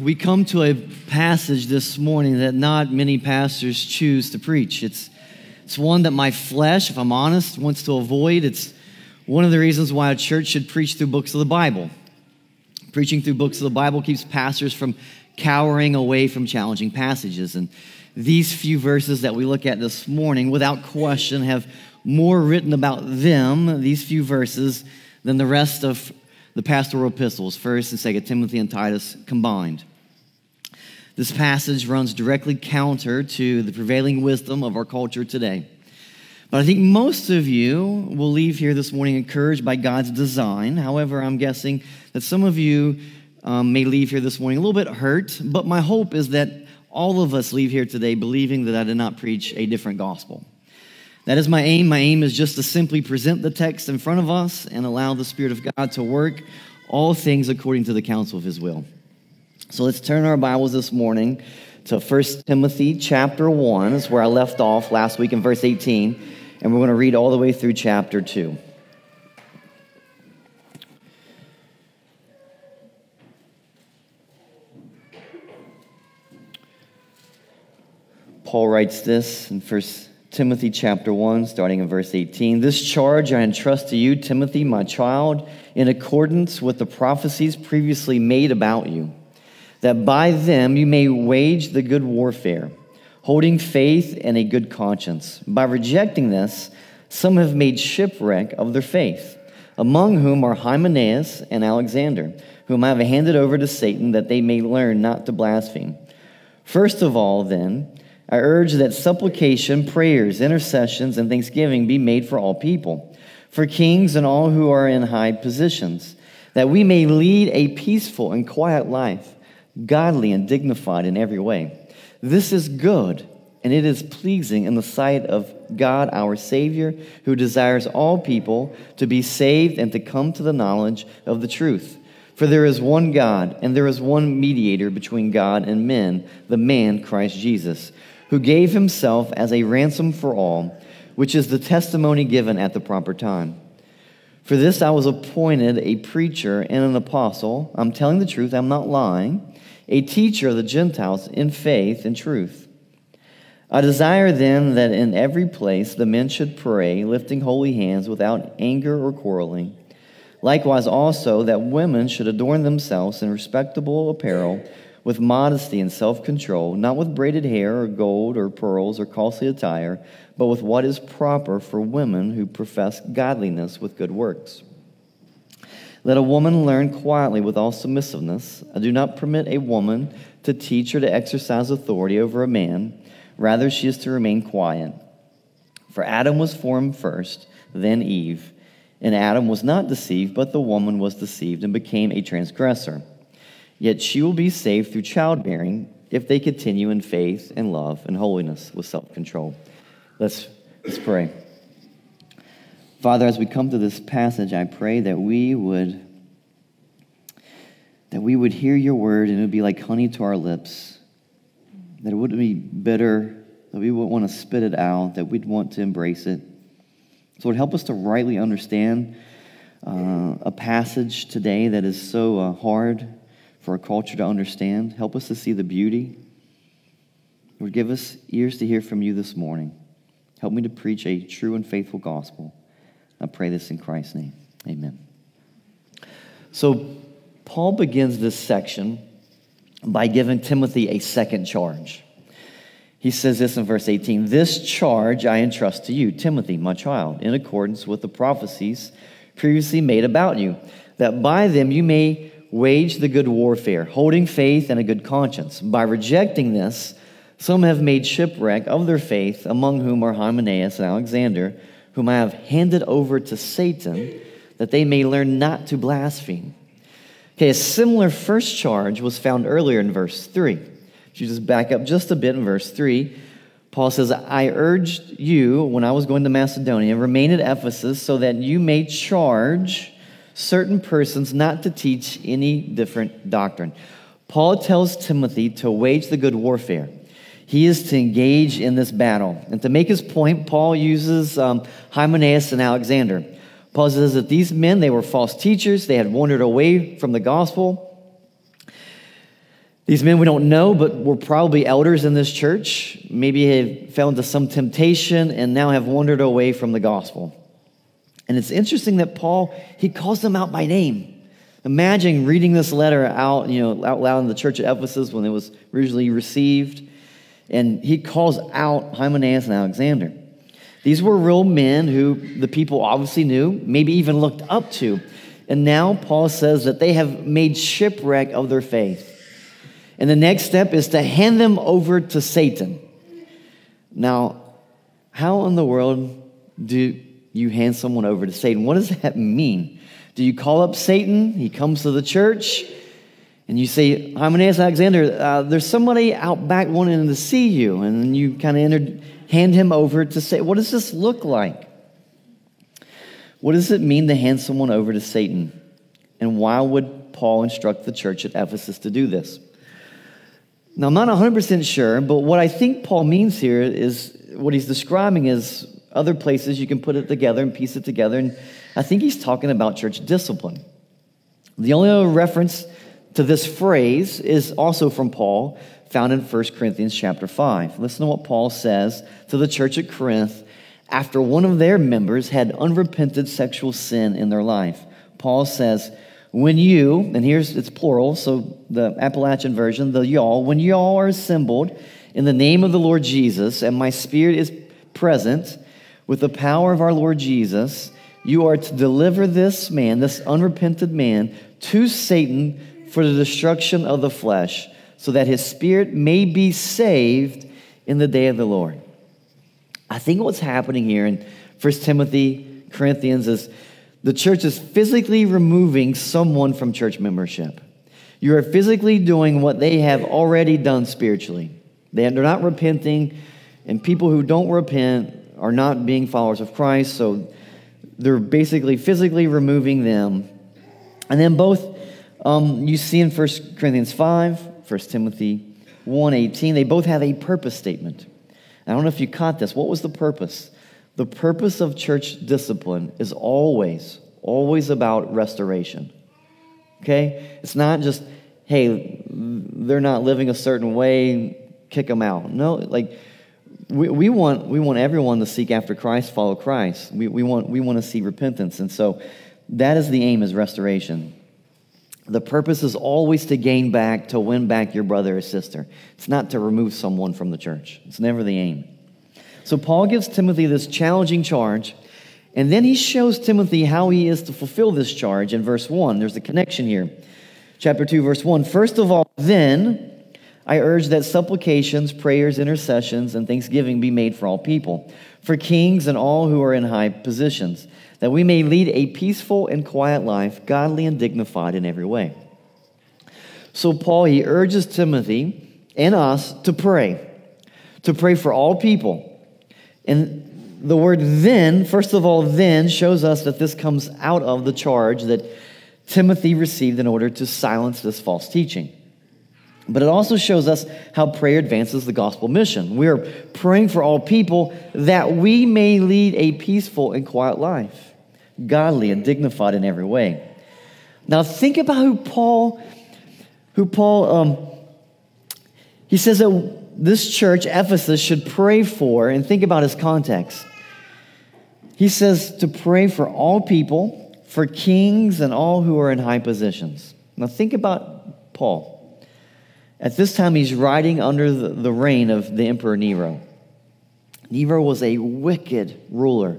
we come to a passage this morning that not many pastors choose to preach. It's, it's one that my flesh, if I'm honest, wants to avoid. It's one of the reasons why a church should preach through books of the Bible. Preaching through books of the Bible keeps pastors from cowering away from challenging passages. And these few verses that we look at this morning, without question, have more written about them, these few verses, than the rest of the pastoral epistles, 1st and 2nd Timothy and Titus combined. This passage runs directly counter to the prevailing wisdom of our culture today. But I think most of you will leave here this morning encouraged by God's design. However, I'm guessing that some of you um, may leave here this morning a little bit hurt. But my hope is that all of us leave here today believing that I did not preach a different gospel. That is my aim. My aim is just to simply present the text in front of us and allow the Spirit of God to work all things according to the counsel of His will. So let's turn our Bibles this morning to 1 Timothy chapter 1. That's where I left off last week in verse 18. And we're going to read all the way through chapter 2. Paul writes this in 1 Timothy chapter 1, starting in verse 18. This charge I entrust to you, Timothy, my child, in accordance with the prophecies previously made about you, that by them you may wage the good warfare, holding faith and a good conscience. By rejecting this, some have made shipwreck of their faith, among whom are Hymenaeus and Alexander, whom I have handed over to Satan that they may learn not to blaspheme. First of all, then, I urge that supplication, prayers, intercessions, and thanksgiving be made for all people, for kings and all who are in high positions, that we may lead a peaceful and quiet life, godly and dignified in every way. This is good, and it is pleasing in the sight of God our Savior, who desires all people to be saved and to come to the knowledge of the truth. For there is one God, and there is one mediator between God and men, the man Christ Jesus who gave himself as a ransom for all, which is the testimony given at the proper time. For this I was appointed a preacher and an apostle. I'm telling the truth, I'm not lying. A teacher of the Gentiles in faith and truth. I desire then that in every place the men should pray, lifting holy hands without anger or quarreling. Likewise, also, that women should adorn themselves in respectable apparel with modesty and self control, not with braided hair or gold or pearls or costly attire, but with what is proper for women who profess godliness with good works. Let a woman learn quietly with all submissiveness. I do not permit a woman to teach or to exercise authority over a man. Rather, she is to remain quiet. For Adam was formed first, then Eve. And Adam was not deceived, but the woman was deceived and became a transgressor. Yet she will be saved through childbearing if they continue in faith and love and holiness with self control. Let's, let's pray. Father, as we come to this passage, I pray that we would that we would hear your word and it would be like honey to our lips. That it wouldn't be bitter, that we wouldn't want to spit it out, that we'd want to embrace it. So, Lord, help us to rightly understand uh, a passage today that is so uh, hard for our culture to understand. Help us to see the beauty. Lord, give us ears to hear from you this morning. Help me to preach a true and faithful gospel. I pray this in Christ's name. Amen. So, Paul begins this section by giving Timothy a second charge. He says this in verse 18 This charge I entrust to you, Timothy, my child, in accordance with the prophecies previously made about you, that by them you may wage the good warfare, holding faith and a good conscience. By rejecting this, some have made shipwreck of their faith, among whom are Hymenaeus and Alexander, whom I have handed over to Satan, that they may learn not to blaspheme. Okay, a similar first charge was found earlier in verse 3. If you just back up just a bit in verse 3, Paul says, I urged you when I was going to Macedonia, remain at Ephesus so that you may charge certain persons not to teach any different doctrine. Paul tells Timothy to wage the good warfare. He is to engage in this battle. And to make his point, Paul uses um, Hymenaeus and Alexander. Paul says that these men, they were false teachers. They had wandered away from the gospel. These men we don't know, but were probably elders in this church. Maybe have fell into some temptation and now have wandered away from the gospel. And it's interesting that Paul, he calls them out by name. Imagine reading this letter out, you know, out loud in the church at Ephesus when it was originally received. And he calls out Hymenaeus and Alexander. These were real men who the people obviously knew, maybe even looked up to. And now Paul says that they have made shipwreck of their faith. And the next step is to hand them over to Satan. Now, how in the world do you hand someone over to Satan? What does that mean? Do you call up Satan? He comes to the church, and you say, Hymenaeus Alexander, uh, there's somebody out back wanting to see you. And you kind of hand him over to say, What does this look like? What does it mean to hand someone over to Satan? And why would Paul instruct the church at Ephesus to do this? Now, I'm not 100% sure, but what I think Paul means here is what he's describing is other places you can put it together and piece it together. And I think he's talking about church discipline. The only other reference to this phrase is also from Paul, found in 1 Corinthians chapter 5. Listen to what Paul says to the church at Corinth after one of their members had unrepented sexual sin in their life. Paul says, when you, and here's it's plural, so the Appalachian version, the y'all, when y'all are assembled in the name of the Lord Jesus, and my spirit is present with the power of our Lord Jesus, you are to deliver this man, this unrepented man, to Satan for the destruction of the flesh, so that his spirit may be saved in the day of the Lord. I think what's happening here in 1 Timothy, Corinthians is the church is physically removing someone from church membership. You are physically doing what they have already done spiritually. They're not repenting, and people who don't repent are not being followers of Christ, so they're basically physically removing them. And then both um, you see in 1 Corinthians 5, 1 Timothy 1.18, they both have a purpose statement. I don't know if you caught this. What was the purpose? The purpose of church discipline is always, always about restoration. Okay? It's not just, hey, they're not living a certain way, kick them out. No, like, we, we, want, we want everyone to seek after Christ, follow Christ. We, we, want, we want to see repentance. And so that is the aim is restoration. The purpose is always to gain back, to win back your brother or sister. It's not to remove someone from the church. It's never the aim. So Paul gives Timothy this challenging charge, and then he shows Timothy how he is to fulfill this charge in verse 1. There's a connection here. Chapter 2, verse 1. First of all, then I urge that supplications, prayers, intercessions, and thanksgiving be made for all people, for kings and all who are in high positions, that we may lead a peaceful and quiet life, godly and dignified in every way. So Paul, he urges Timothy and us to pray, to pray for all people and the word then, first of all, then shows us that this comes out of the charge that Timothy received in order to silence this false teaching. But it also shows us how prayer advances the gospel mission. We are praying for all people that we may lead a peaceful and quiet life, godly and dignified in every way. Now think about who Paul, who Paul, um, he says that this church, Ephesus, should pray for, and think about his context. He says to pray for all people, for kings, and all who are in high positions. Now, think about Paul. At this time, he's riding under the, reign of the Emperor Nero. Nero was a wicked ruler,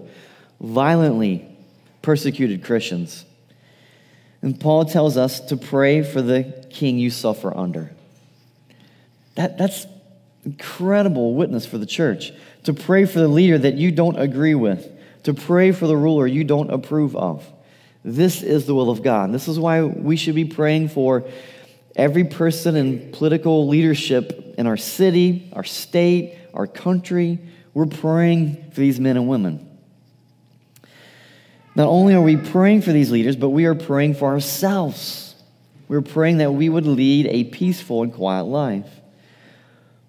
violently persecuted Christians. And Paul tells us to pray for the king you suffer under. That, that's incredible witness for the church. To pray for the leader that you don't agree with, to pray for the ruler you don't approve of. This is the will of God. This is why we should be praying for every person in political leadership in our city, our state, our country. We're praying for these men and women. Not only are we praying for these leaders, but we are praying for ourselves. We're praying that we would lead a peaceful and quiet life.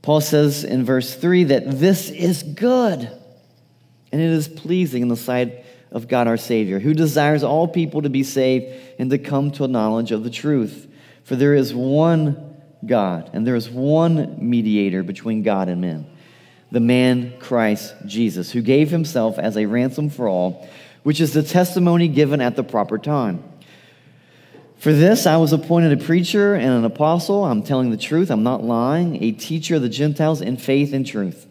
Paul says in verse 3 that this is good and it is pleasing in the sight of God our Savior, who desires all people to be saved and to come to a knowledge of the truth. For there is one God, and there is one mediator between God and men, the man Christ Jesus, who gave himself as a ransom for all, which is the testimony given at the proper time. For this, I was appointed a preacher and an apostle. I'm telling the truth, I'm not lying, a teacher of the Gentiles in faith and truth.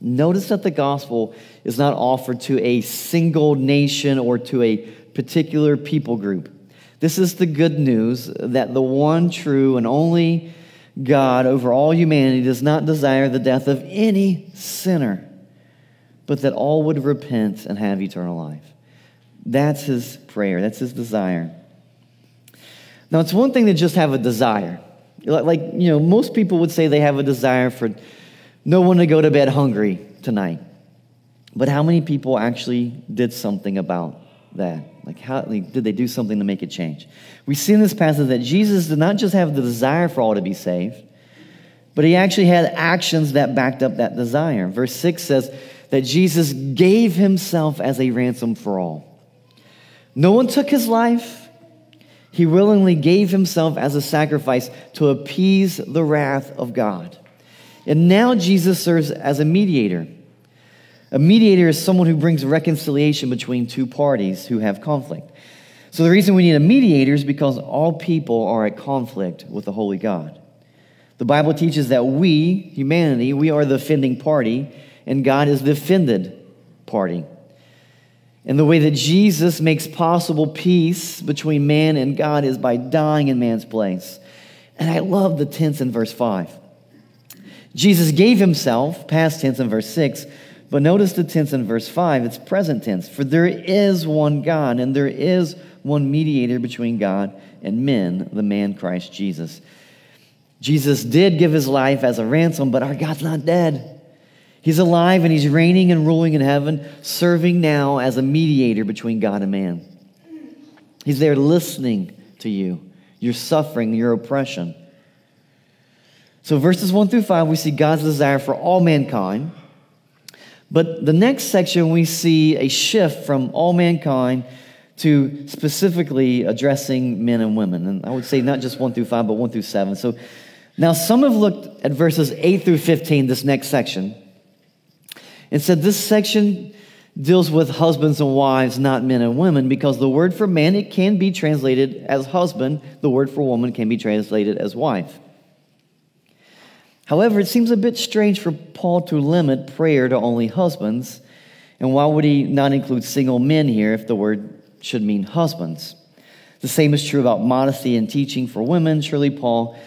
Notice that the gospel is not offered to a single nation or to a particular people group. This is the good news that the one true and only God over all humanity does not desire the death of any sinner, but that all would repent and have eternal life. That's his prayer, that's his desire. Now, it's one thing to just have a desire. Like, you know, most people would say they have a desire for no one to go to bed hungry tonight. But how many people actually did something about that? Like, how like, did they do something to make it change? We see in this passage that Jesus did not just have the desire for all to be saved, but he actually had actions that backed up that desire. Verse 6 says that Jesus gave himself as a ransom for all. No one took his life. He willingly gave himself as a sacrifice to appease the wrath of God. And now Jesus serves as a mediator. A mediator is someone who brings reconciliation between two parties who have conflict. So the reason we need a mediator is because all people are at conflict with the holy God. The Bible teaches that we, humanity, we are the offending party, and God is the offended party. And the way that Jesus makes possible peace between man and God is by dying in man's place. And I love the tense in verse 5. Jesus gave himself, past tense in verse 6, but notice the tense in verse 5, it's present tense. For there is one God, and there is one mediator between God and men, the man Christ Jesus. Jesus did give his life as a ransom, but our God's not dead. He's alive and he's reigning and ruling in heaven, serving now as a mediator between God and man. He's there listening to you, your suffering, your oppression. So, verses 1 through 5, we see God's desire for all mankind but the next section, we see a shift from all mankind to specifically addressing men and women. And I would say not just 1 through 5, but 1 through 7. So now some have looked at verses 8 through 15, this next section, and said this section deals with husbands and wives, not men and women, because the word for man, it can be translated as husband. The word for woman can be translated as wife. However, it seems a bit strange for Paul to limit prayer to only husbands. And why would he not include single men here if the word should mean husbands? The same is true about modesty and teaching for women. Surely Paul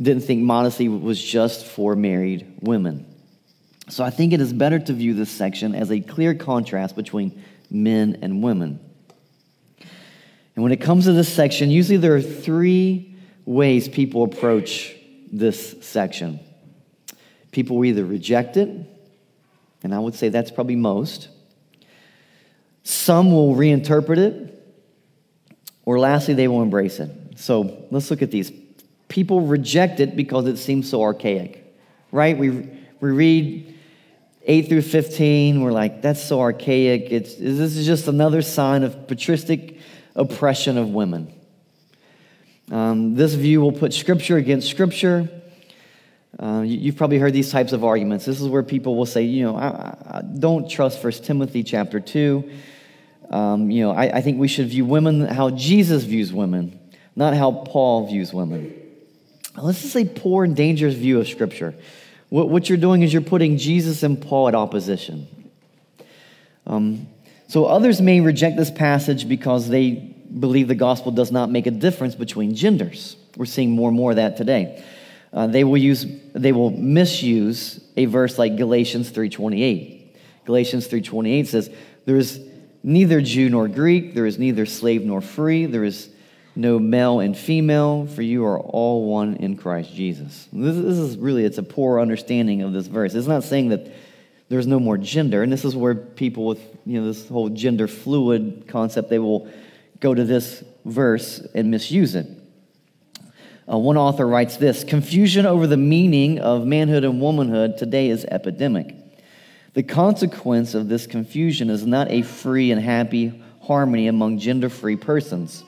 didn't think modesty was just for married women. So I think it is better to view this section as a clear contrast between men and women. And when it comes to this section, usually there are three ways people approach this section. People will either reject it, and I would say that's probably most. Some will reinterpret it, or lastly, they will embrace it. So let's look at these. People reject it because it seems so archaic, right? We, we read 8 through 15, we're like, that's so archaic. It's, this is just another sign of patristic oppression of women. Um, this view will put scripture against scripture. Uh, you, have probably heard these types of arguments. This is where people will say, you know, I, I don't trust First Timothy chapter 2. Um, you know, I, I think we should view women how Jesus views women, not how Paul views women. This is a poor and dangerous view of Scripture. What, what you're doing is you're putting Jesus and Paul at opposition. Um, so others may reject this passage because they believe the gospel does not make a difference between genders. We're seeing more and more of that today. Uh, they will use they will misuse a verse like Galatians 3:28. Galatians 3:28 says, "There is neither Jew nor Greek, there is neither slave nor free, there is no male and female, for you are all one in Christ Jesus." This, this is really it's a poor understanding of this verse. It's not saying that there's no more gender, and this is where people with you know this whole gender fluid concept they will go to this verse and misuse it. Uh, one author writes this Confusion over the meaning of manhood and womanhood today is epidemic. The consequence of this confusion is not a free and happy harmony among gender free persons.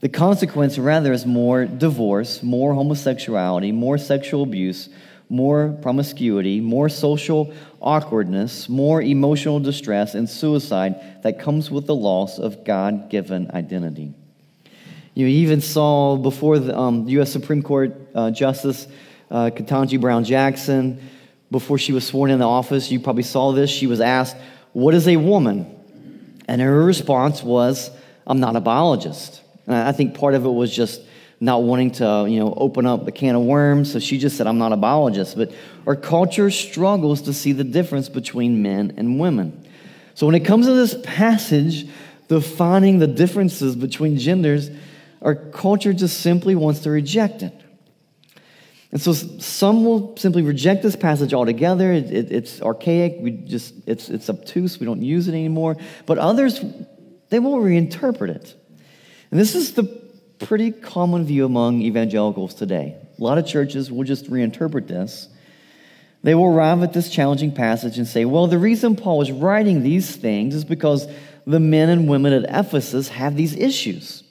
The consequence, rather, is more divorce, more homosexuality, more sexual abuse, more promiscuity, more social awkwardness, more emotional distress, and suicide that comes with the loss of God given identity. You even saw before the um, U.S. Supreme Court uh, Justice uh, Ketanji Brown Jackson, before she was sworn in the office, you probably saw this. She was asked, What is a woman? And her response was, I'm not a biologist. And I think part of it was just not wanting to, you know, open up the can of worms. So she just said, I'm not a biologist. But our culture struggles to see the difference between men and women. So when it comes to this passage defining the differences between genders, our culture just simply wants to reject it. And so some will simply reject this passage altogether. It, it, it's archaic. We just it's it's obtuse. We don't use it anymore. But others, they will reinterpret it. And this is the pretty common view among evangelicals today. A lot of churches will just reinterpret this. They will arrive at this challenging passage and say, well, the reason Paul is writing these things is because the men and women at Ephesus have these issues.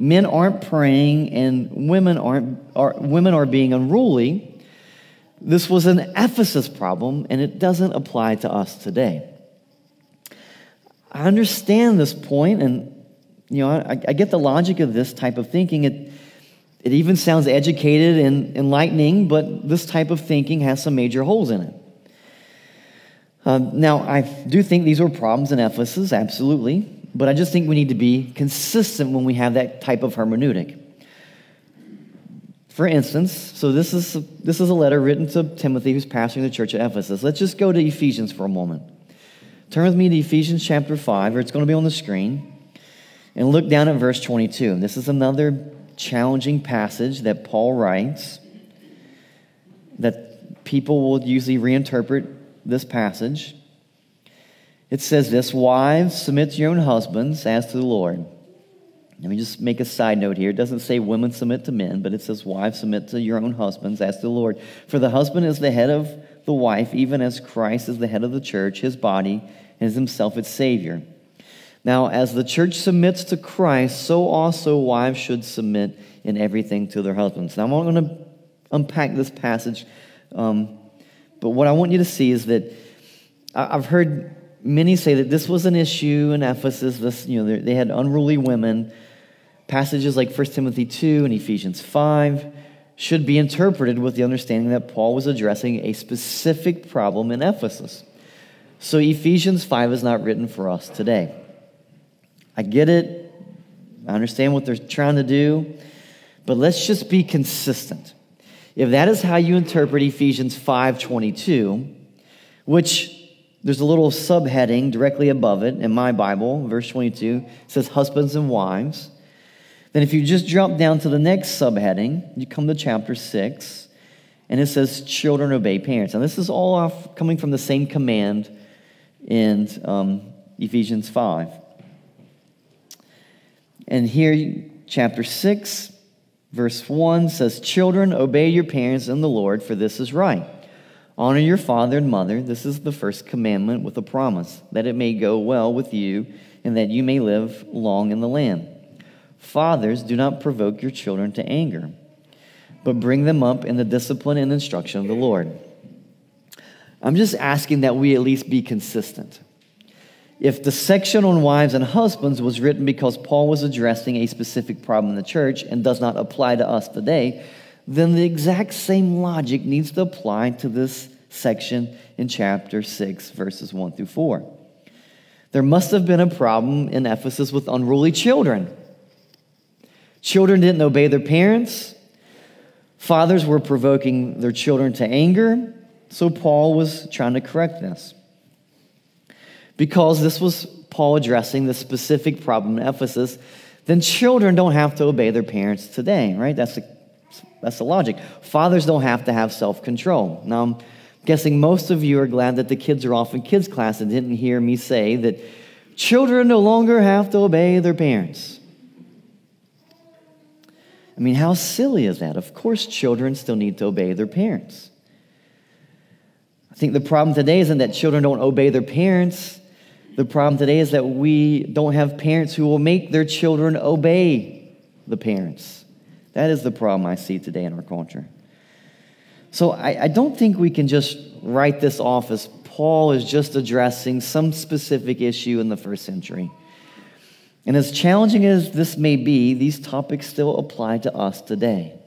Men aren't praying and women aren't are, women are being unruly. This was an Ephesus problem and it doesn't apply to us today. I understand this point and you know, I, I get the logic of this type of thinking. It, it even sounds educated and enlightening, but this type of thinking has some major holes in it. Uh, now, I do think these were problems in Ephesus, absolutely, but I just think we need to be consistent when we have that type of hermeneutic. For instance, so this is, this is a letter written to Timothy who's pastoring the church at Ephesus. Let's just go to Ephesians for a moment. Turn with me to Ephesians chapter 5, or it's going to be on the screen. And look down at verse 22. This is another challenging passage that Paul writes that people will usually reinterpret this passage. It says this Wives, submit to your own husbands as to the Lord. Let me just make a side note here. It doesn't say women submit to men, but it says wives submit to your own husbands as to the Lord. For the husband is the head of the wife, even as Christ is the head of the church, his body, and is himself its Savior. Now, as the church submits to Christ, so also wives should submit in everything to their husbands. Now, I'm not going to unpack this passage, um, but what I want you to see is that I've heard many say that this was an issue in Ephesus. This, you know, they had unruly women. Passages like 1 Timothy 2 and Ephesians 5 should be interpreted with the understanding that Paul was addressing a specific problem in Ephesus. So Ephesians 5 is not written for us today. I get it. I understand what they're trying to do. But let's just be consistent. If that is how you interpret Ephesians 5:22, which there's a little subheading directly above it in my Bible, verse 22 says husbands and wives. Then if you just jump down to the next subheading, you come to chapter 6, and it says children obey parents. And this is all off coming from the same command in um, Ephesians 5. And here, chapter 6, verse 1 says, Children, obey your parents in the Lord, for this is right. Honor your father and mother. This is the first commandment with a promise, that it may go well with you and that you may live long in the land. Fathers, do not provoke your children to anger, but bring them up in the discipline and instruction of the Lord. I'm just asking that we at least be consistent. If the section on wives and husbands was written because Paul was addressing a specific problem in the church and does not apply to us today, then the exact same logic needs to apply to this section in chapter 6, verses 1 through 4. There must have been a problem in Ephesus with unruly children. Children didn't obey their parents. Fathers were provoking their children to anger. So Paul was trying to correct this because this was Paul addressing the specific problem in Ephesus, then children don't have to obey their parents today, right? That's the, that's the logic. Fathers don't have to have self control. Now, I'm guessing most of you are glad that the kids are off in kids' class and didn't hear me say that children no longer have to obey their parents. I mean, how silly is that? Of course, children still need to obey their parents. I think the problem today isn't that children don't obey their parents. The problem today is that we don't have parents who will make their children obey the parents. That is the problem I see today in our culture. So I, I don't think we can just write this off as Paul is just addressing some specific issue in the first century. And as challenging as this may be, these topics still apply to us today.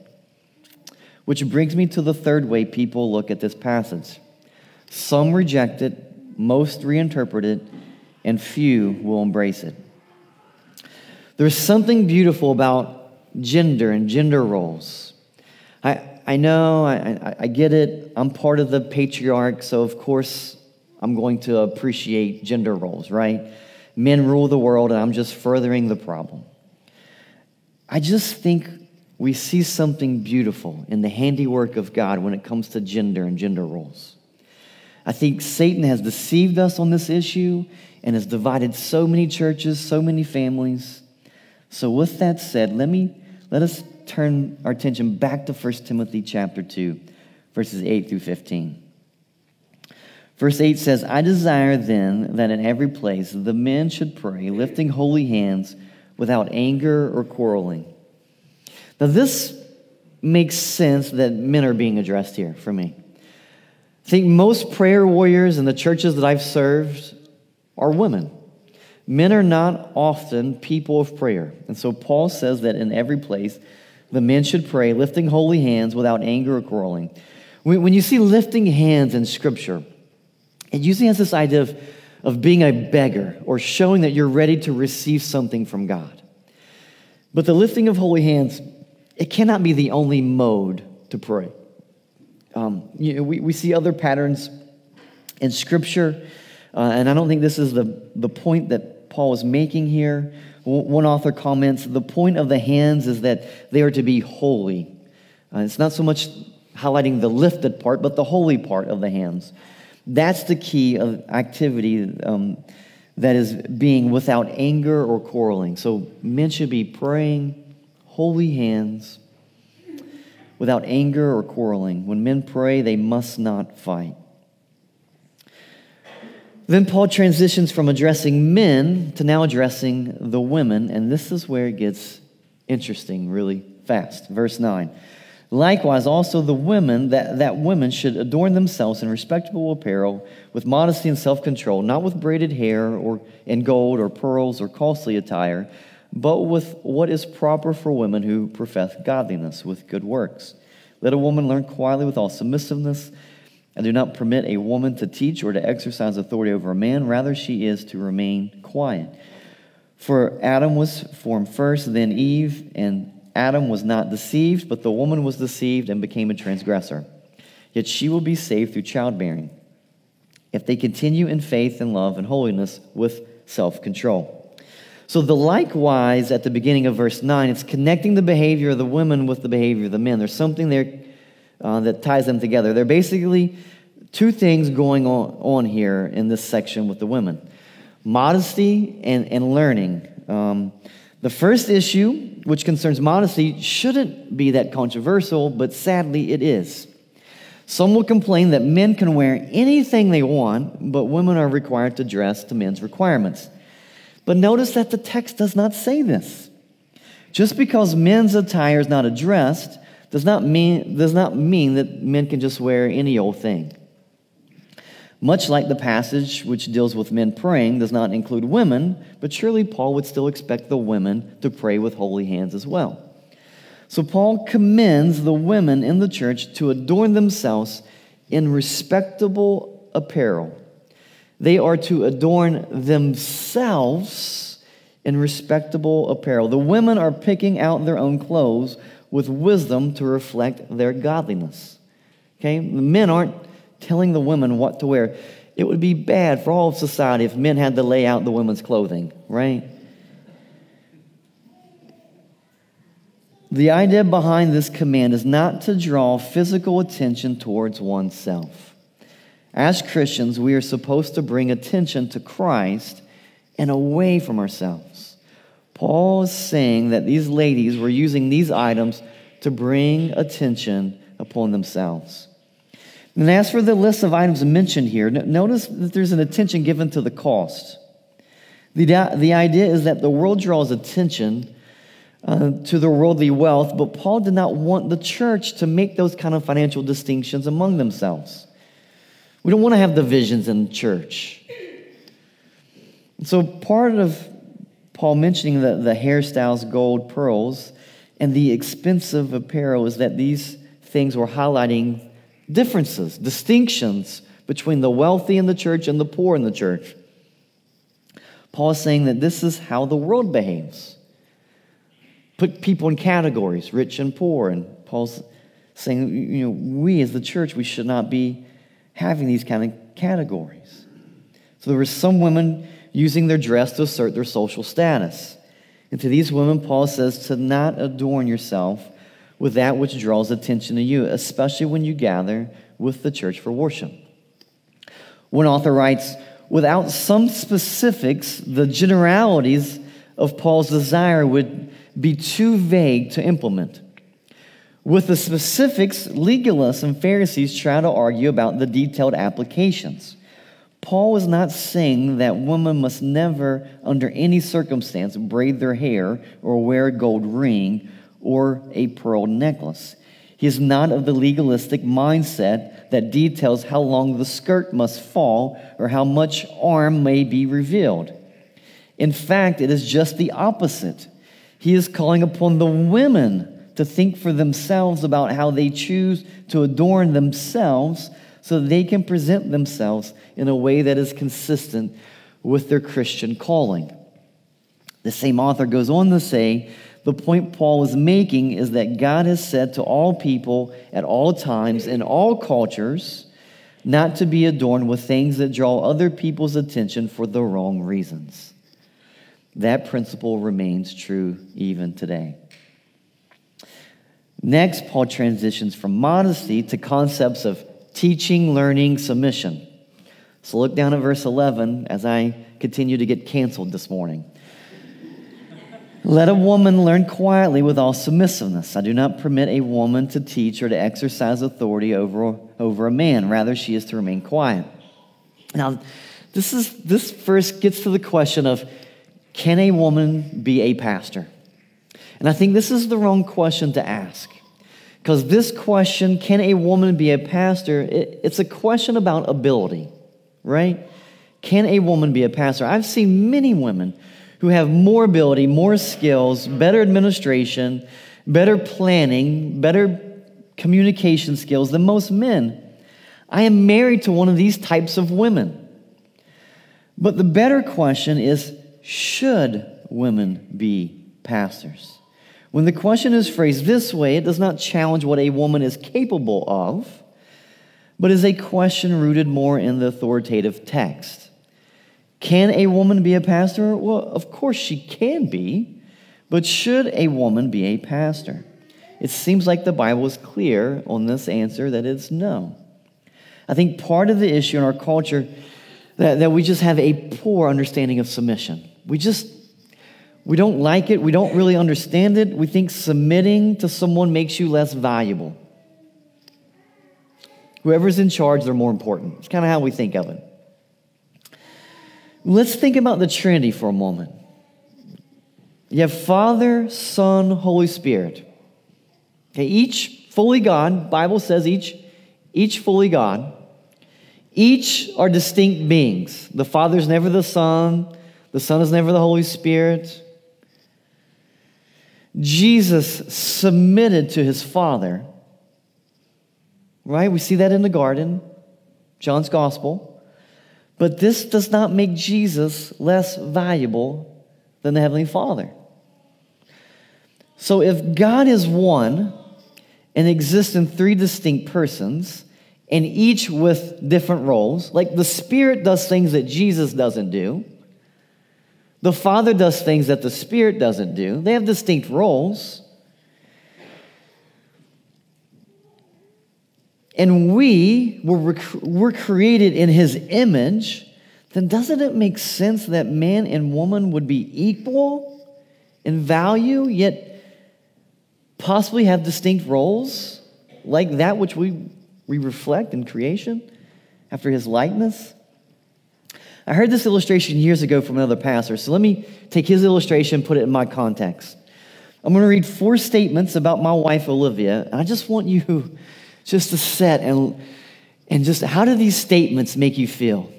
Which brings me to the third way people look at this passage. Some reject it, most reinterpret it, and few will embrace it. There's something beautiful about gender and gender roles. I, I know, I, I, I get it. I'm part of the patriarch, so of course I'm going to appreciate gender roles, right? Men rule the world, and I'm just furthering the problem. I just think we see something beautiful in the handiwork of God when it comes to gender and gender roles. I think Satan has deceived us on this issue and has divided so many churches, so many families. So with that said, let me let us turn our attention back to 1 Timothy chapter 2, verses 8 through 15. Verse 8 says, I desire then that in every place the men should pray, lifting holy hands without anger or quarreling. Now, this makes sense that men are being addressed here for me. I think most prayer warriors in the churches that I've served are women. Men are not often people of prayer. And so Paul says that in every place, the men should pray, lifting holy hands without anger or quarreling. When you see lifting hands in Scripture, it usually has this idea of, of being a beggar or showing that you're ready to receive something from God. But the lifting of holy hands, it cannot be the only mode to pray. Um, you know, we, we see other patterns in Scripture, uh, and I don't think this is the, the point that Paul is making here. One author comments the point of the hands is that they are to be holy. Uh, it's not so much highlighting the lifted part, but the holy part of the hands. That's the key of activity um, that is being without anger or quarreling. So men should be praying, holy hands, without anger or quarreling. When men pray, they must not fight. Then Paul transitions from addressing men to now addressing the women, and this is where it gets interesting really fast. Verse 9. Likewise, also the women, that, that women should adorn themselves in respectable apparel with modesty and self control, not with braided hair or in gold or pearls or costly attire but with what is proper for women who profess godliness with good works. Let a woman learn quietly with all submissiveness, and do not permit a woman to teach or to exercise authority over a man. Rather, she is to remain quiet. For Adam was formed first, then Eve, and Adam was not deceived, but the woman was deceived and became a transgressor. Yet she will be saved through childbearing, if they continue in faith and love and holiness with self control. So, the likewise at the beginning of verse 9, it's connecting the behavior of the women with the behavior of the men. There's something there uh, that ties them together. There are basically two things going on, here in this section with the women modesty and, and learning. Um, the first issue, which concerns modesty, shouldn't be that controversial, but sadly it is. Some will complain that men can wear anything they want, but women are required to dress to men's requirements. But notice that the text does not say this. Just because men's attire is not addressed does not mean, does not mean that men can just wear any old thing. Much like the passage which deals with men praying does not include women, but surely Paul would still expect the women to pray with holy hands as well. So Paul commends the women in the church to adorn themselves in respectable apparel they are to adorn themselves in respectable apparel. The women are picking out their own clothes with wisdom to reflect their godliness. Okay? The men aren't telling the women what to wear. It would be bad for all of society if men had to lay out the women's clothing, right? The idea behind this command is not to draw physical attention towards oneself. As Christians, we are supposed to bring attention to Christ and away from ourselves. Paul is saying that these ladies were using these items to bring attention upon themselves. And as for the list of items mentioned here, notice that there's an attention given to the cost. The, the idea is that the world draws attention uh, to their worldly wealth, but Paul did not want the church to make those kind of financial distinctions among themselves. We don't want to have divisions in the church. So, part of Paul mentioning the, the hairstyles, gold, pearls, and the expensive apparel is that these things were highlighting differences, distinctions between the wealthy in the church and the poor in the church. Paul is saying that this is how the world behaves. Put people in categories, rich and poor. And Paul's saying, you know, we as the church, we should not be having these kind of categories. So there were some women using their dress to assert their social status. And to these women, Paul says to not adorn yourself with that which draws attention to you, especially when you gather with the church for worship. One author writes, without some specifics, the generalities of Paul's desire would be too vague to implement. With the specifics, legalists and Pharisees try to argue about the detailed applications. Paul is not saying that women must never, under any circumstance, braid their hair or wear a gold ring or a pearl necklace. He is not of the legalistic mindset that details how long the skirt must fall or how much arm may be revealed. In fact, it is just the opposite. He is calling upon the women to think for themselves about how they choose to adorn themselves so they can present themselves in a way that is consistent with their Christian calling. The same author goes on to say the point Paul is making is that God has said to all people at all times in all cultures not to be adorned with things that draw other people's attention for the wrong reasons. That principle remains true even today. Next, Paul transitions from modesty to concepts of teaching, learning, submission. So look down at verse 11 as I continue to get canceled this morning. Let a woman learn quietly with all submissiveness. I do not permit a woman to teach or to exercise authority over, over a man. Rather, she is to remain quiet. Now, this, is, this first gets to the question of can a woman be a pastor? And I think this is the wrong question to ask. Because this question, can a woman be a pastor, it, it's a question about ability, right? Can a woman be a pastor? I've seen many women who have more ability, more skills, better administration, better planning, better communication skills than most men. I am married to one of these types of women. But the better question is should women be pastors? When the question is phrased this way, it does not challenge what a woman is capable of, but is a question rooted more in the authoritative text. Can a woman be a pastor? Well, of course she can be, but should a woman be a pastor? It seems like the Bible is clear on this answer that it's no. I think part of the issue in our culture that, that we just have a poor understanding of submission. We just we don't like it, we don't really understand it. We think submitting to someone makes you less valuable. Whoever's in charge, they're more important. It's kind of how we think of it. Let's think about the Trinity for a moment. You have Father, Son, Holy Spirit. Okay, each fully God. Bible says each, each fully God. Each are distinct beings. The Father is never the Son. The Son is never the Holy Spirit. Jesus submitted to his Father. Right? We see that in the garden, John's Gospel. But this does not make Jesus less valuable than the Heavenly Father. So if God is one and exists in three distinct persons, and each with different roles, like the Spirit does things that Jesus doesn't do, the Father does things that the Spirit doesn't do, they have distinct roles. and we were, were created in his image, then doesn't it make sense that man and woman would be equal in value, yet possibly have distinct roles, like that which we, we reflect in creation after his likeness? I heard this illustration years ago from another pastor, so let me take his illustration and put it in my context. I'm going to read four statements about my wife, Olivia, and I just want you just to set and, and just how do these statements make you feel?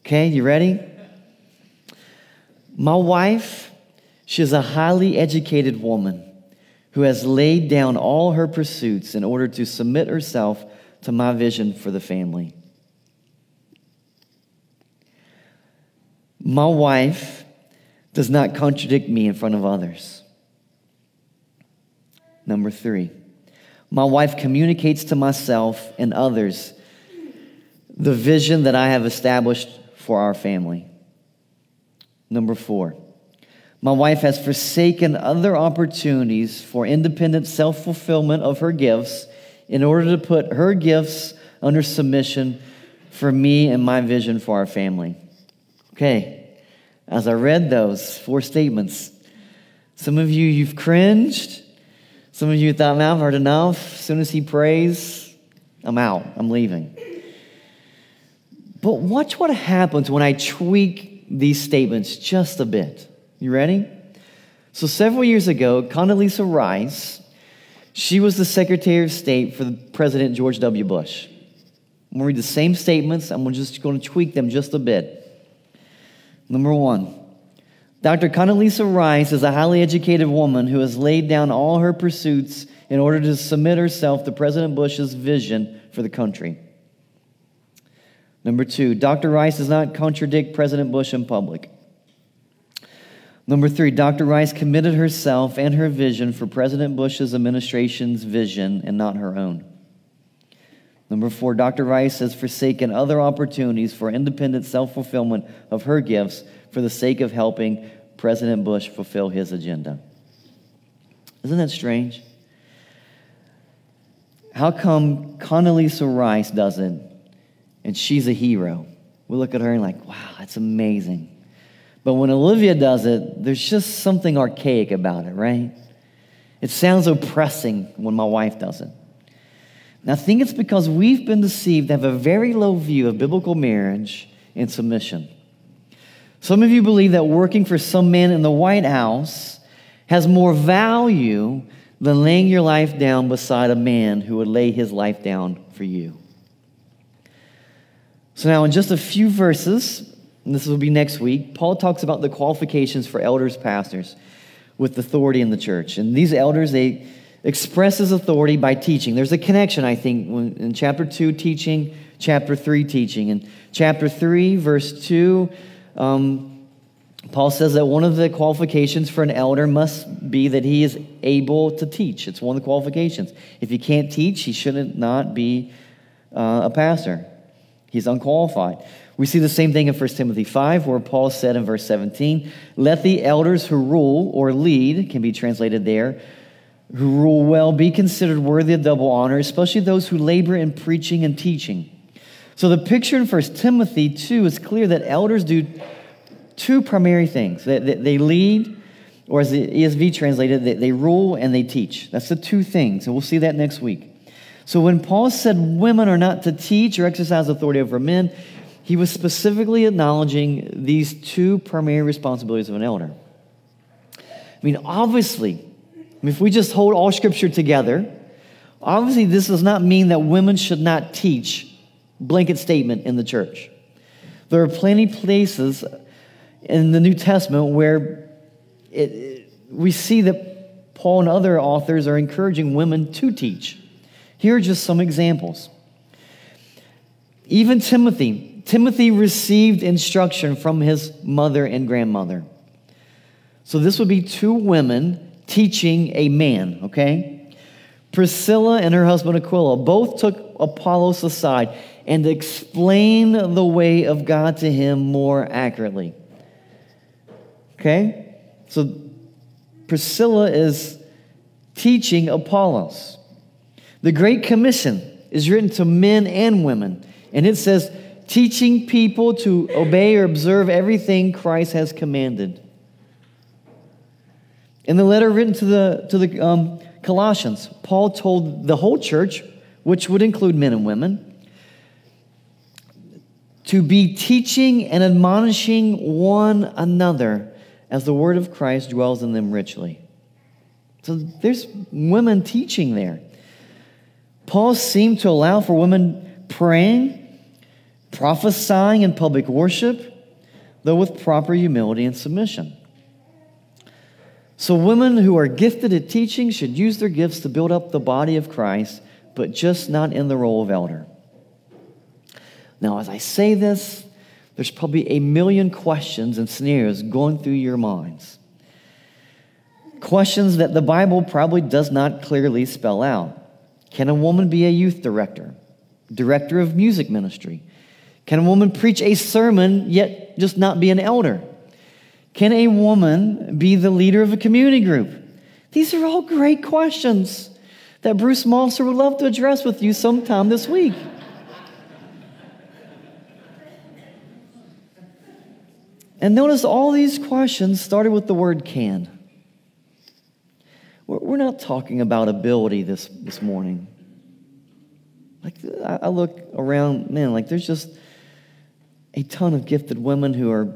Okay, you ready? My wife, she is a highly educated woman who has laid down all her pursuits in order to submit herself to my vision for the family. My wife does not contradict me in front of others. Number three, my wife communicates to myself and others the vision that I have established for our family. Number four, my wife has forsaken other opportunities for independent self fulfillment of her gifts in order to put her gifts under submission for me and my vision for our family. Okay, as I read those four statements, some of you, you've cringed. Some of you thought, man, I've heard enough. As soon as he prays, I'm out, I'm leaving. But watch what happens when I tweak these statements just a bit. You ready? So, several years ago, Condoleezza Rice, she was the Secretary of State for President George W. Bush. I'm to read the same statements. I'm just to tweak them just a bit. Number one, Dr. Condoleezza Rice is a highly educated woman who has laid down all her pursuits in order to submit herself to President Bush's vision for the country. Number two, Dr. Rice does not contradict President Bush in public. Number three, Dr. Rice committed herself and her vision for President Bush's administration's vision and not her own. Number four, Dr. Rice has forsaken other opportunities for independent self fulfillment of her gifts for the sake of helping President Bush fulfill his agenda. Isn't that strange? How come Condoleezza Rice doesn't and she's a hero? We look at her and like, wow, that's amazing. But when Olivia does it, there's just something archaic about it, right? It sounds oppressing when my wife does it. And I think it's because we've been deceived to have a very low view of biblical marriage and submission. Some of you believe that working for some man in the White House has more value than laying your life down beside a man who would lay his life down for you. So, now in just a few verses, and this will be next week, Paul talks about the qualifications for elders, pastors with authority in the church. And these elders, they expresses authority by teaching. There's a connection, I think, in chapter 2, teaching, chapter 3, teaching. In chapter 3, verse 2, um, Paul says that one of the qualifications for an elder must be that he is able to teach. It's one of the qualifications. If he can't teach, he shouldn't not be uh, a pastor. He's unqualified. We see the same thing in 1 Timothy 5, where Paul said in verse 17, Let the elders who rule or lead, can be translated there, who rule well be considered worthy of double honor, especially those who labor in preaching and teaching. So the picture in 1 Timothy 2 is clear that elders do two primary things they, they lead, or as the ESV translated, they, they rule and they teach. That's the two things, and we'll see that next week. So when Paul said women are not to teach or exercise authority over men, he was specifically acknowledging these two primary responsibilities of an elder. I mean, obviously, if we just hold all scripture together, obviously this does not mean that women should not teach blanket statement in the church. There are plenty places in the New Testament where it, we see that Paul and other authors are encouraging women to teach. Here are just some examples. Even Timothy, Timothy received instruction from his mother and grandmother. So this would be two women teaching a man, okay? Priscilla and her husband Aquila both took Apollos aside and explained the way of God to him more accurately. Okay? So Priscilla is teaching Apollos. The Great Commission is written to men and women, and it says, teaching people to obey or observe everything Christ has commanded. In the letter written to the, to the um, Colossians, Paul told the whole church, which would include men and women, to be teaching and admonishing one another as the word of Christ dwells in them richly. So there's women teaching there. Paul seemed to allow for women praying, prophesying in public worship, though with proper humility and submission. So, women who are gifted at teaching should use their gifts to build up the body of Christ, but just not in the role of elder. Now, as I say this, there's probably a million questions and scenarios going through your minds. Questions that the Bible probably does not clearly spell out. Can a woman be a youth director, director of music ministry? Can a woman preach a sermon yet just not be an elder? Can a woman be the leader of a community group? These are all great questions that Bruce Malser would love to address with you sometime this week. and notice all these questions started with the word can. We're not talking about ability this, this morning. Like, I look around, man, like there's just a ton of gifted women who are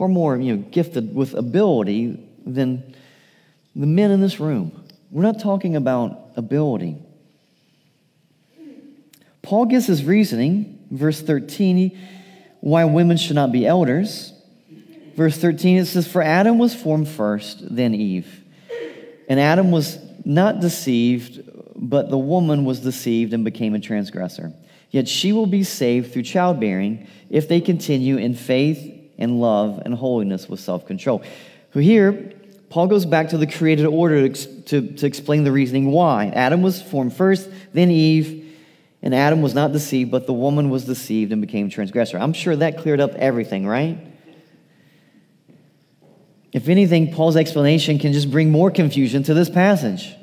far more you know, gifted with ability than the men in this room. We're not talking about ability. Paul gives his reasoning, verse 13, why women should not be elders. Verse 13, it says, For Adam was formed first, then Eve. And Adam was not deceived, but the woman was deceived and became a transgressor. Yet she will be saved through childbearing if they continue in faith and love and holiness with self control. So here, Paul goes back to the created order to, to, to explain the reasoning why. Adam was formed first, then Eve, and Adam was not deceived, but the woman was deceived and became transgressor. I'm sure that cleared up everything, right? If anything, Paul's explanation can just bring more confusion to this passage.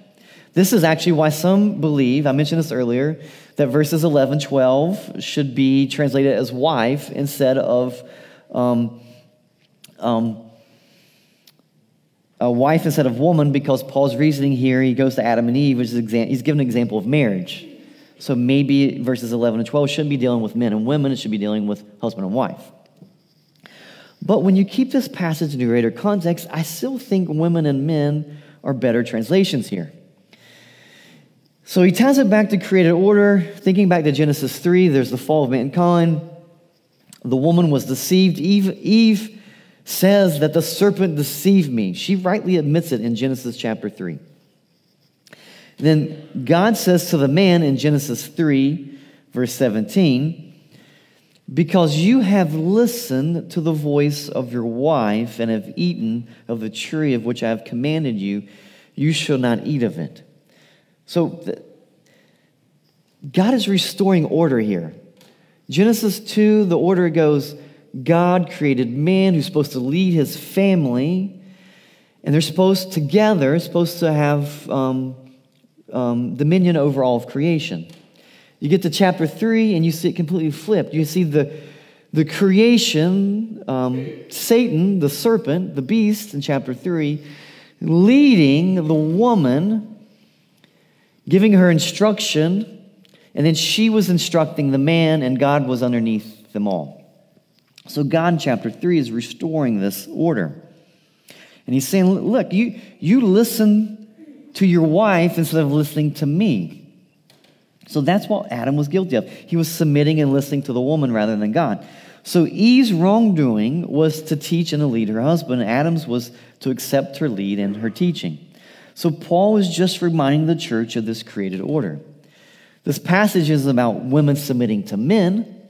This is actually why some believe, I mentioned this earlier, that verses 11, 12 should be translated as wife instead of um, um, a wife instead of woman because Paul's reasoning here, he goes to Adam and Eve, which is exa- he's given an example of marriage. So maybe verses 11 and 12 shouldn't be dealing with men and women, it should be dealing with husband and wife. But when you keep this passage in greater context, I still think women and men are better translations here. So he ties it back to created order, thinking back to Genesis 3, there's the fall of mankind. The woman was deceived. Eve, Eve says that the serpent deceived me. She rightly admits it in Genesis chapter 3. Then God says to the man in Genesis 3, verse 17, because you have listened to the voice of your wife and have eaten of the tree of which I have commanded you, you shall not eat of it. So, God is restoring order here. Genesis 2, the order goes God created man who's supposed to lead his family, and they're supposed together, supposed to have um, um, dominion over all of creation. You get to chapter 3, and you see it completely flipped. You see the, the creation, um, Satan, the serpent, the beast in chapter 3, leading the woman, giving her instruction and then she was instructing the man, and God was underneath them all. So God in chapter 3 is restoring this order. And he's saying, Look, you, you listen to your wife instead of listening to me. So that's what Adam was guilty of. He was submitting and listening to the woman rather than God. So Eve's wrongdoing was to teach and to lead her husband. Adam's was to accept her lead and her teaching. So Paul is just reminding the church of this created order. This passage is about women submitting to men.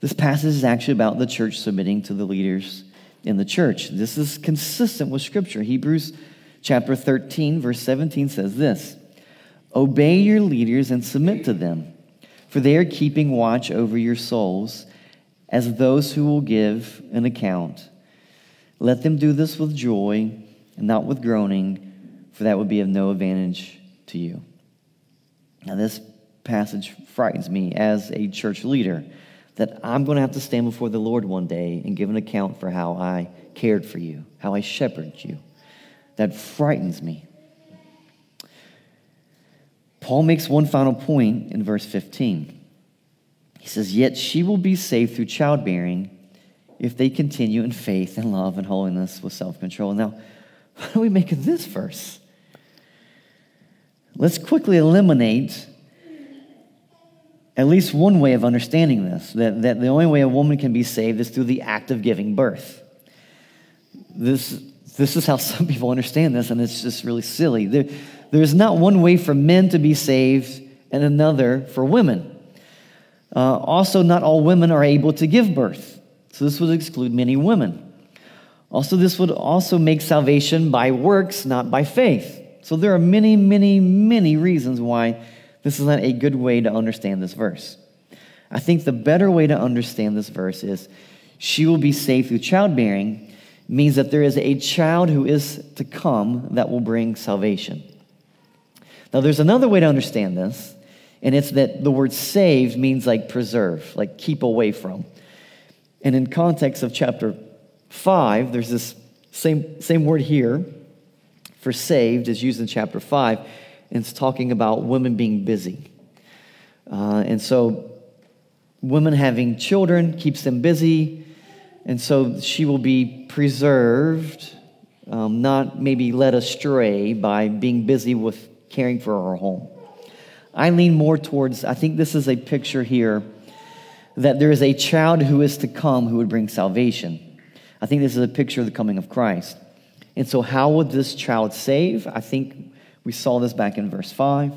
This passage is actually about the church submitting to the leaders in the church. This is consistent with Scripture. Hebrews chapter 13, verse 17 says this Obey your leaders and submit to them, for they are keeping watch over your souls as those who will give an account. Let them do this with joy and not with groaning, for that would be of no advantage to you. Now, this passage frightens me as a church leader that I'm going to have to stand before the Lord one day and give an account for how I cared for you, how I shepherded you. That frightens me. Paul makes one final point in verse 15. He says, Yet she will be saved through childbearing if they continue in faith and love and holiness with self control. Now, What do we make of this verse? Let's quickly eliminate at least one way of understanding this that, that the only way a woman can be saved is through the act of giving birth. This, this is how some people understand this, and it's just really silly. There, there's not one way for men to be saved and another for women. Uh, also, not all women are able to give birth. So, this would exclude many women. Also, this would also make salvation by works, not by faith. So, there are many, many, many reasons why this is not a good way to understand this verse. I think the better way to understand this verse is she will be saved through childbearing, means that there is a child who is to come that will bring salvation. Now, there's another way to understand this, and it's that the word saved means like preserve, like keep away from. And in context of chapter 5, there's this same, same word here for saved is used in chapter 5, and it's talking about women being busy. Uh, and so, women having children keeps them busy, and so she will be preserved, um, not maybe led astray by being busy with caring for her home. I lean more towards, I think this is a picture here that there is a child who is to come who would bring salvation. I think this is a picture of the coming of Christ. And so, how would this child save? I think we saw this back in verse 5.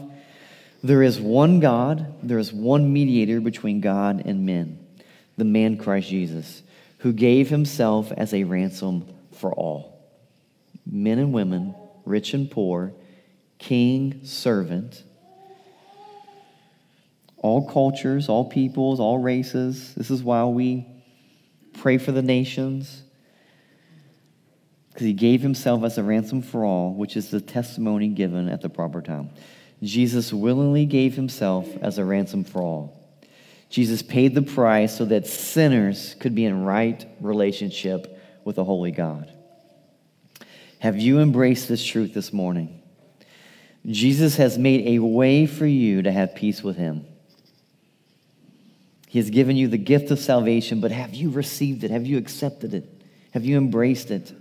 There is one God, there is one mediator between God and men, the man Christ Jesus, who gave himself as a ransom for all men and women, rich and poor, king, servant, all cultures, all peoples, all races. This is why we pray for the nations because he gave himself as a ransom for all, which is the testimony given at the proper time. Jesus willingly gave himself as a ransom for all. Jesus paid the price so that sinners could be in right relationship with the holy God. Have you embraced this truth this morning? Jesus has made a way for you to have peace with him. He has given you the gift of salvation, but have you received it? Have you accepted it? Have you embraced it?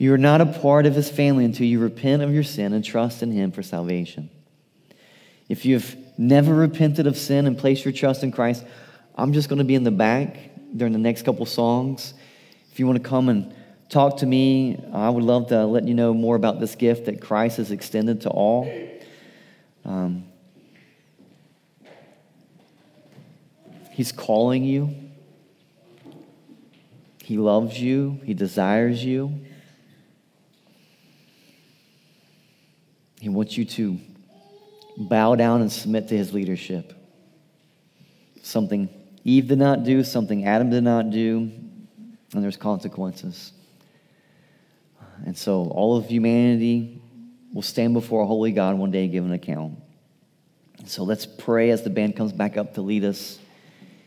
You are not a part of his family until you repent of your sin and trust in him for salvation. If you've never repented of sin and placed your trust in Christ, I'm just going to be in the back during the next couple songs. If you want to come and talk to me, I would love to let you know more about this gift that Christ has extended to all. Um, he's calling you. He loves you. He desires you. He wants you to bow down and submit to his leadership. Something Eve did not do, something Adam did not do, and there's consequences. And so all of humanity will stand before a holy God one day and give an account. So let's pray as the band comes back up to lead us.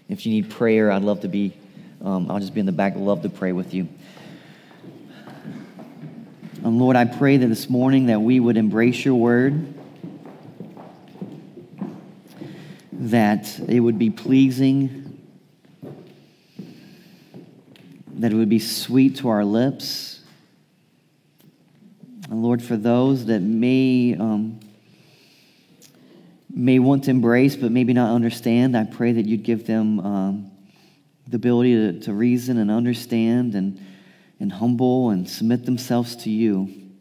If you need prayer, I'd love to be, um, I'll just be in the back, love to pray with you. And Lord, I pray that this morning that we would embrace your word, that it would be pleasing, that it would be sweet to our lips. And Lord, for those that may um, may want to embrace but maybe not understand, I pray that you'd give them um, the ability to, to reason and understand and and humble and submit themselves to you.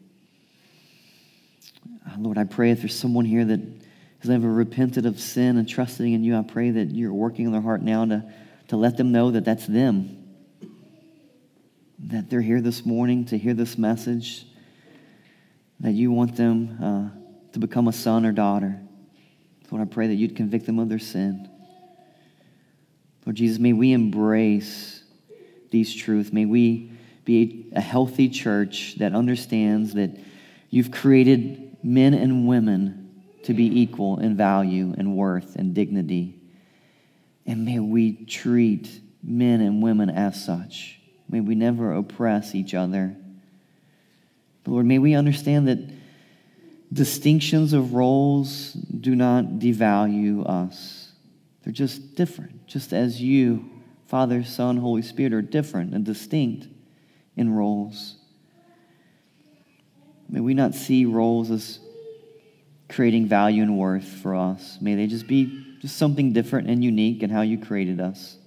Uh, Lord, I pray if there's someone here that has ever repented of sin and trusting in you, I pray that you're working in their heart now to, to let them know that that's them. That they're here this morning to hear this message, that you want them uh, to become a son or daughter. Lord, I pray that you'd convict them of their sin. Lord Jesus, may we embrace these truths. May we be a healthy church that understands that you've created men and women to be equal in value and worth and dignity. And may we treat men and women as such. May we never oppress each other. Lord, may we understand that distinctions of roles do not devalue us. They're just different, just as you, Father, Son, Holy Spirit, are different and distinct in roles. May we not see roles as creating value and worth for us. May they just be just something different and unique in how you created us.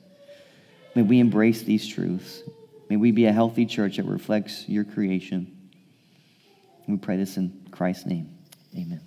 May we embrace these truths. May we be a healthy church that reflects your creation. We pray this in Christ's name. Amen.